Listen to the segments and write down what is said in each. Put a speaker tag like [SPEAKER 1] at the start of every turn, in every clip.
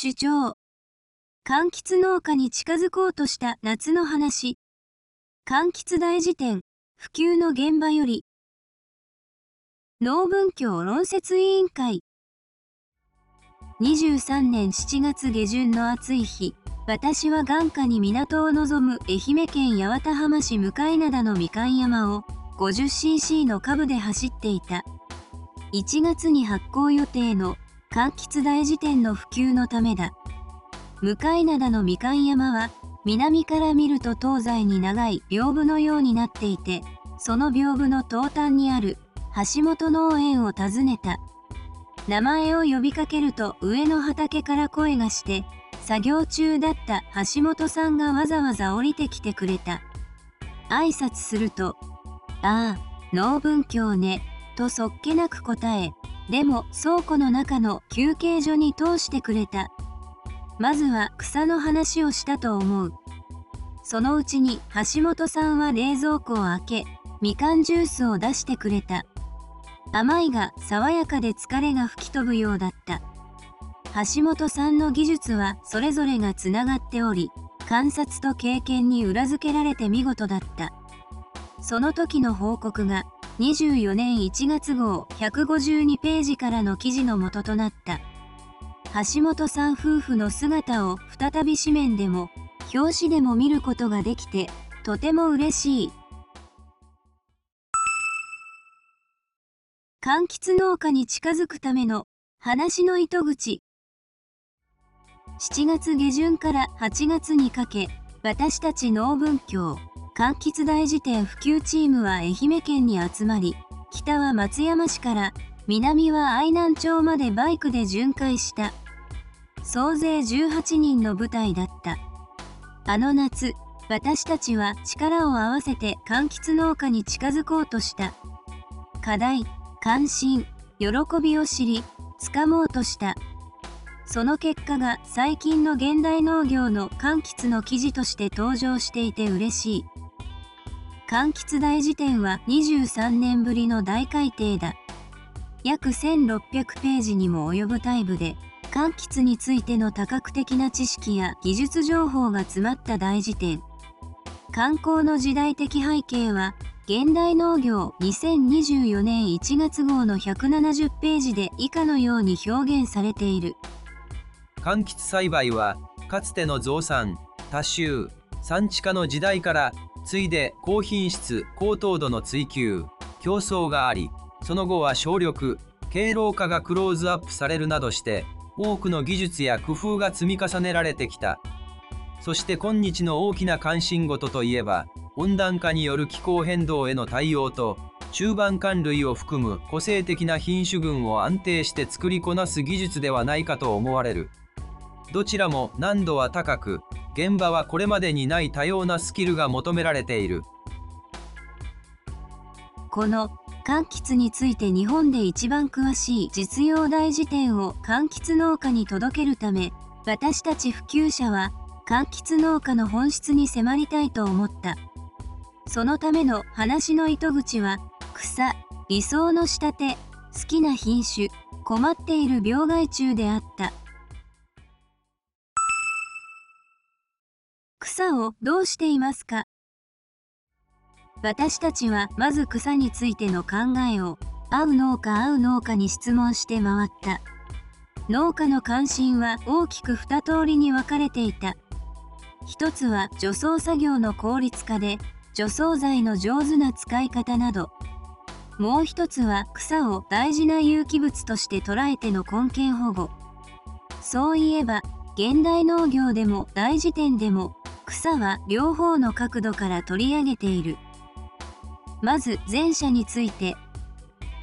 [SPEAKER 1] 主張。柑橘農家に近づこうとした夏の話。柑橘大辞典、普及の現場より。農文教論説委員会。23年7月下旬の暑い日、私は眼下に港を望む愛媛県八幡浜市向灘のみかん山を 50cc の株で走っていた。1月に発行予定の柑橘大辞典の普及のためだ。向灘のみかん山は南から見ると東西に長い屏風のようになっていて、その屏風の東端にある橋本農園を訪ねた。名前を呼びかけると上の畑から声がして、作業中だった橋本さんがわざわざ降りてきてくれた。挨拶すると、ああ、農文教ね、とそっけなく答え、でも倉庫の中の休憩所に通してくれた。まずは草の話をしたと思う。そのうちに橋本さんは冷蔵庫を開け、みかんジュースを出してくれた。甘いが爽やかで疲れが吹き飛ぶようだった。橋本さんの技術はそれぞれがつながっており、観察と経験に裏付けられて見事だった。その時の報告が24年1月号152ページからの記事の元となった。橋本さん夫婦の姿を再び紙面でも表紙でも見ることができてとても嬉しい。柑橘農家に近づくための話の糸口7月下旬から8月にかけ私たち農文教柑橘大辞典普及チームは愛媛県に集まり北は松山市から南は愛南町までバイクで巡回した。総勢18人の部隊だった。あの夏私たちは力を合わせて柑橘農家に近づこうとした。課題関心喜びを知りつかもうとした。その結果が最近の現代農業の柑橘の記事として登場していて嬉しい。柑橘大辞典は23年ぶりの大改訂だ。約1600ページにも及ぶタイプで柑橘についての多角的な知識や技術情報が詰まった大辞典。観光の時代的背景は現代農業2024年1月号の170ページで以下のように表現されている。
[SPEAKER 2] 柑橘栽培はかつての増産多収産地化の時代から次いで高品質高糖度の追求競争がありその後は省力経路化がクローズアップされるなどして多くの技術や工夫が積み重ねられてきた。そして今日の大きな関心事といえば温暖化による気候変動への対応と中盤管類を含む個性的な品種群を安定して作りこなす技術ではないかと思われる。どちらも難度は高く現場はこれまでにない多様なスキルが求められている。
[SPEAKER 1] この柑橘について日本で一番詳しい実用大辞典を柑橘農家に届けるため私たち普及者は柑橘農家の本質に迫りたいと思った。そのための話の糸口は草理想の仕立て好きな品種困っている病害虫であった。草をどうしていますか？私たちはまず草についての考えを合う農家合う農家に質問して回った。農家の関心は大きく2通りに分かれていた。一つは除草作業の効率化で除草剤の上手な使い方など。もう一つは草を大事な有機物として捉えての根源保護。そういえば現代農業でも大辞典でも草は両方の角度から取り上げている。まず前者について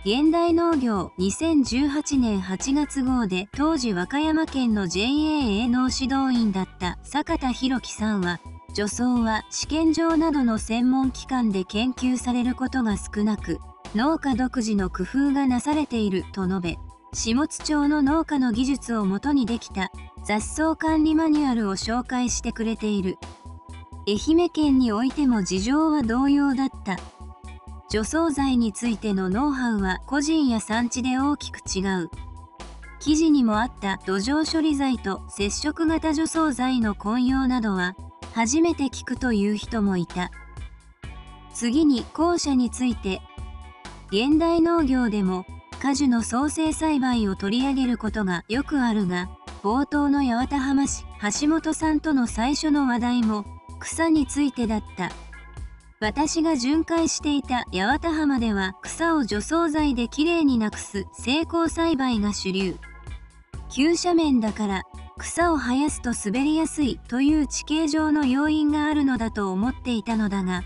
[SPEAKER 1] 現代農業2018年8月号で当時和歌山県の JA 営農指導員だった坂田博樹さんは除草は試験場などの専門機関で研究されることが少なく農家独自の工夫がなされていると述べ下津町の農家の技術をもとにできた雑草管理マニュアルを紹介してくれている。愛媛県においても事情は同様だった。除草剤についてのノウハウは個人や産地で大きく違う。記事にもあった土壌処理剤と接触型除草剤の混用などは初めて聞くという人もいた。次に後者について現代農業でも果樹の創生栽培を取り上げることがよくあるが冒頭の八幡浜市橋本さんとの最初の話題も草についてだった。私が巡回していた八幡浜では草を除草剤できれいになくす成功栽培が主流。急斜面だから草を生やすと滑りやすいという地形上の要因があるのだと思っていたのだが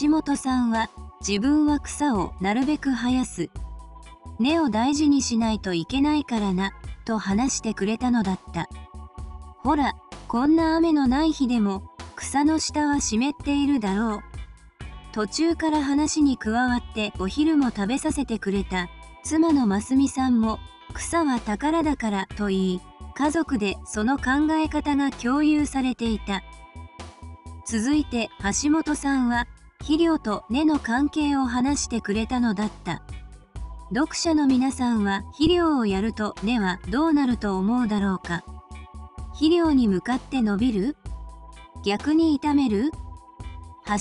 [SPEAKER 1] 橋本さんは自分は草をなるべく生やす。根を大事にしないといけないからなと話してくれたのだった。ほらこんな雨のない日でも草の下は湿っているだろう。途中から話に加わってお昼も食べさせてくれた。妻のますみさんも草は宝だからと言い家族でその考え方が共有されていた。続いて橋本さんは肥料と根の関係を話してくれたのだった。読者の皆さんは肥料をやると根はどうなると思うだろうか。肥料に向かって伸びる？逆に傷める？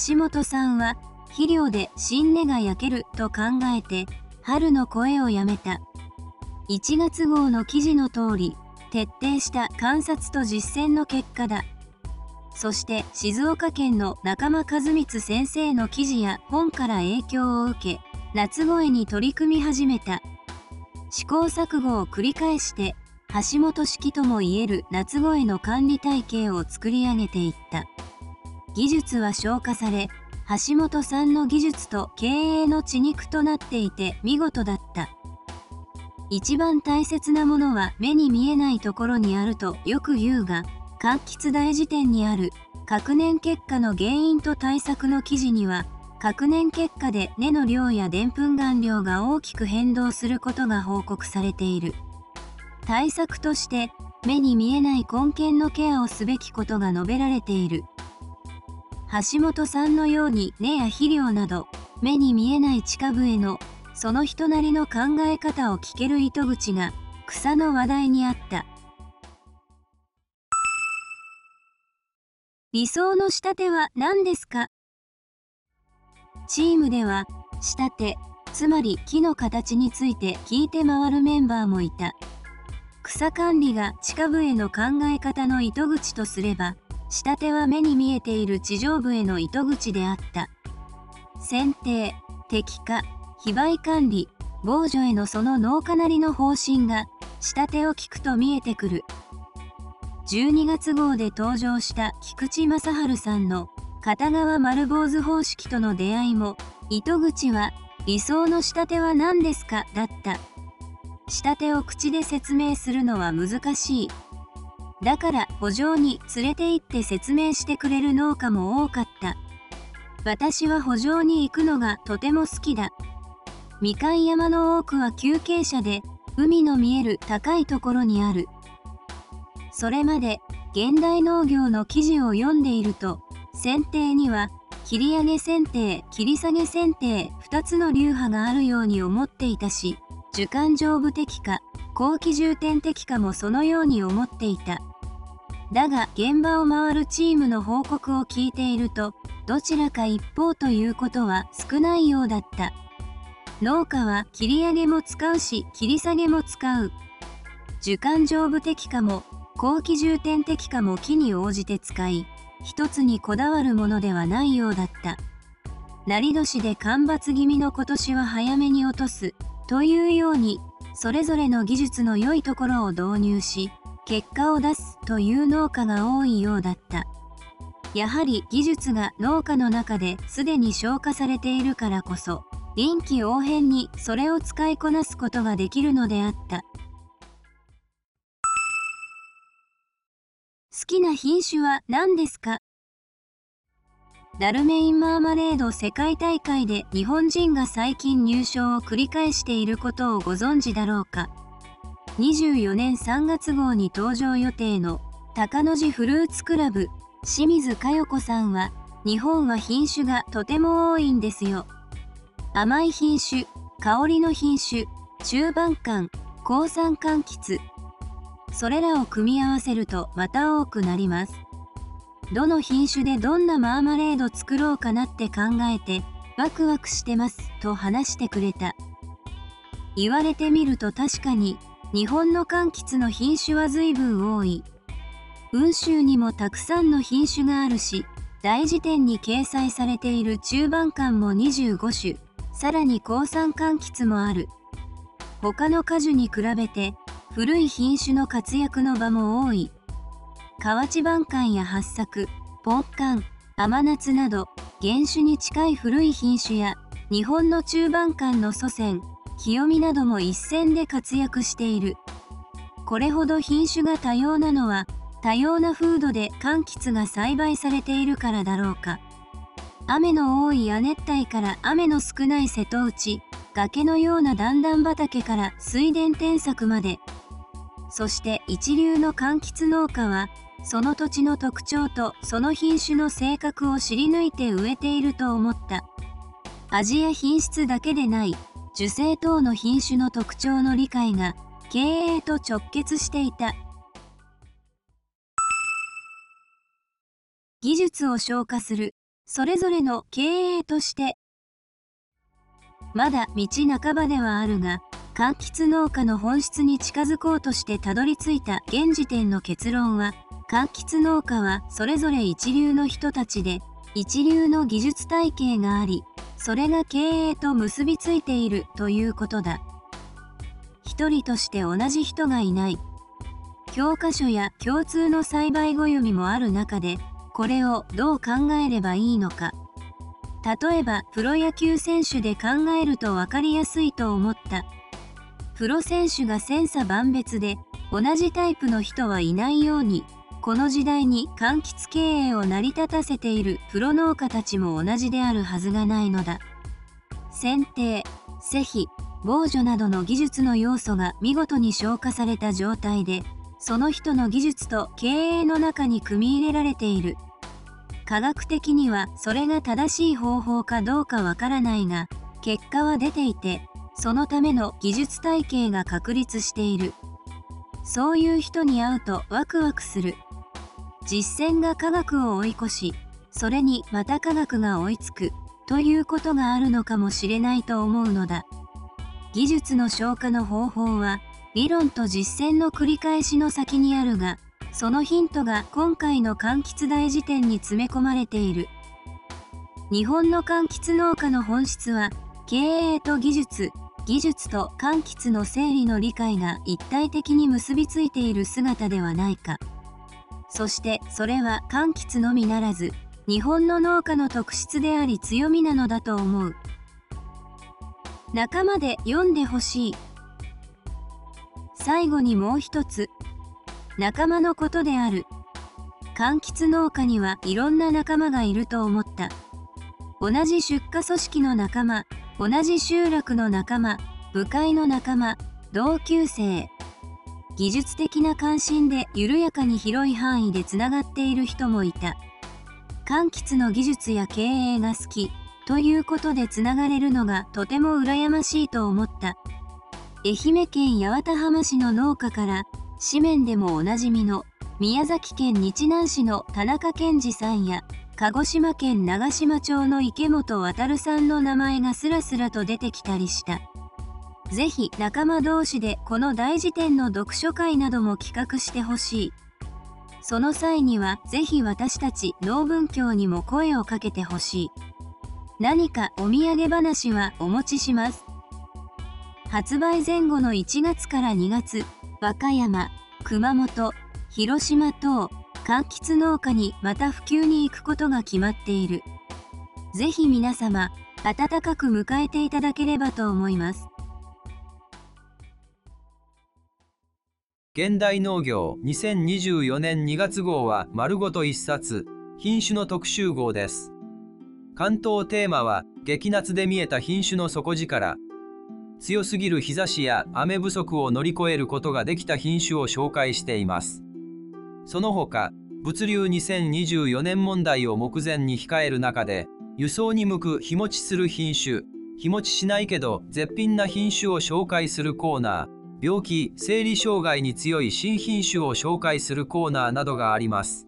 [SPEAKER 1] 橋本さんは肥料で新根が焼けると考えて春の声をやめた。1月号の記事の通り徹底した観察と実践の結果だ。そして静岡県の仲間和光先生の記事や本から影響を受け夏声に取り組み始めた。試行錯誤を繰り返して橋本式ともいえる夏声の管理体系を作り上げていった。技術は消化され橋本さんの技術と経営の血肉となっていて見事だった。一番大切なものは目に見えないところにあるとよく言うが柑橘大辞典にある核年結果の原因と対策の記事には核年結果で根の量やでんぷん含量が大きく変動することが報告されている。対策として目に見えない根源のケアをすべきことが述べられている。橋本さんのように根や肥料など目に見えない地下部へのその人なりの考え方を聞ける糸口が草の話題にあった。理想の仕立ては何ですか？チームでは仕立てつまり木の形について聞いて回るメンバーもいた。草管理が地下部への考え方の糸口とすれば仕立ては目に見えている地上部への糸口であった。剪定適化非売管理防除へのその農家なりの方針が仕立てを聞くと見えてくる。12月号で登場した菊池正治さんの片側丸坊主方式との出会いも糸口は理想の仕立ては何ですか？だった。仕立てを口で説明するのは難しい。だから補助に連れて行って説明してくれる農家も多かった。私は補助に行くのがとても好きだ。みかん山の多くは急傾斜で海の見える高いところにある。それまで現代農業の記事を読んでいると剪定には切り上げ剪定切り下げ剪定2つの流派があるように思っていたし樹幹上部的か後期重点的かもそのように思っていた。だが現場を回るチームの報告を聞いているとどちらか一方ということは少ないようだった。農家は切り上げも使うし切り下げも使う。樹幹上部的かも後期重点的かも木に応じて使い一つにこだわるものではないようだった。成年で干ばつ気味の今年は早めに落とすというようにそれぞれの技術の良いところを導入し結果を出すという農家が多いようだった。やはり技術が農家の中ですでに消化されているからこそ臨機応変にそれを使いこなすことができるのであった。好きな品種は何ですか？ダルメインマーマレード世界大会で日本人が最近入賞を繰り返していることをご存知だろうか？24年3月号に登場予定の高野寺フルーツクラブ清水佳代子さんは日本は品種がとても多いんですよ。甘い品種香りの品種中盤感抗酸柑橘それらを組み合わせるとまた多くなります。どの品種でどんなマーマレード作ろうかなって考えてワクワクしてますと話してくれた。言われてみると確かに日本の柑橘の品種は随分多い。雲州にもたくさんの品種があるし大辞典に掲載されている中盤柑も25種。さらに高産柑橘もある。他の果樹に比べて古い品種の活躍の場も多い。河内晩柑や八作ポンカン甘夏など原種に近い古い品種や日本の中盤柑の祖先清見なども一線で活躍している。これほど品種が多様なのは多様な風土で柑橘が栽培されているからだろうか。雨の多い亜熱帯から雨の少ない瀬戸内崖のような段々畑から水田添削までそして一流の柑橘農家はその土地の特徴とその品種の性格を知り抜いて植えていると思った。味や品質だけでない樹勢等の品種の特徴の理解が経営と直結していた。技術を消化する。それぞれの経営として。まだ道半ばではあるが柑橘農家の本質に近づこうとしてたどり着いた現時点の結論は柑橘農家はそれぞれ一流の人たちで一流の技術体系がありそれが経営と結びついているということだ。一人として同じ人がいない。教科書や共通の栽培語読みもある中でこれをどう考えればいいのか。例えばプロ野球選手で考えると分かりやすいと思った。プロ選手が千差万別で同じタイプの人はいないようにこの時代に柑橘経営を成り立たせているプロ農家たちも同じであるはずがないのだ。剪定施肥防除などの技術の要素が見事に消化された状態でその人の技術と経営の中に組み入れられている。科学的にはそれが正しい方法かどうかわからないが結果は出ていてそのための技術体系が確立している。そういう人に会うとワクワクする。実践が科学を追い越しそれにまた科学が追いつく。ということがあるのかもしれないと思うのだ。技術の消化の方法は理論と実践の繰り返しの先にあるがそのヒントが今回の柑橘大辞典に詰め込まれている。日本の柑橘農家の本質は経営と技術技術と柑橘の整理の理解が一体的に結びついている姿ではないか。そしてそれは柑橘のみならず日本の農家の特質であり強みなのだと思う。仲間で読んでほしい。最後にもう一つ。仲間のことである。柑橘農家にはいろんな仲間がいると思った。同じ出荷組織の仲間。同じ集落の仲間部会の仲間同級生。技術的な関心で緩やかに広い範囲でつながっている人もいた。柑橘の技術や経営が好きということでつながれるのがとても羨ましいと思った。愛媛県八幡浜市の農家から紙面でもおなじみの宮崎県日南市の田中健二さんや鹿児島県長島町の池本渉さんの名前がスラスラと出てきたりした。ぜひ仲間同士でこの大辞典の読書会なども企画してほしい。その際にはぜひ私たち農文教にも声をかけてほしい。何かお土産話はお持ちします。発売前後の1月から2月、和歌山、熊本、広島等、柑橘農家にまた普及に行くことが決まっている。ぜひ皆様、温かく迎えていただければと思います。
[SPEAKER 2] 現代農業2024年2月号は丸ごと1冊品種の特集号です関東テーマは激夏で見えた品種の底力強すぎる日差しや雨不足を乗り越えることができた品種を紹介していますその他物流2024年問題を目前に控える中で輸送に向く日持ちする品種日持ちしないけど絶品な品種を紹介するコーナー病気生理障害に強い新品種を紹介するコーナーなどがあります。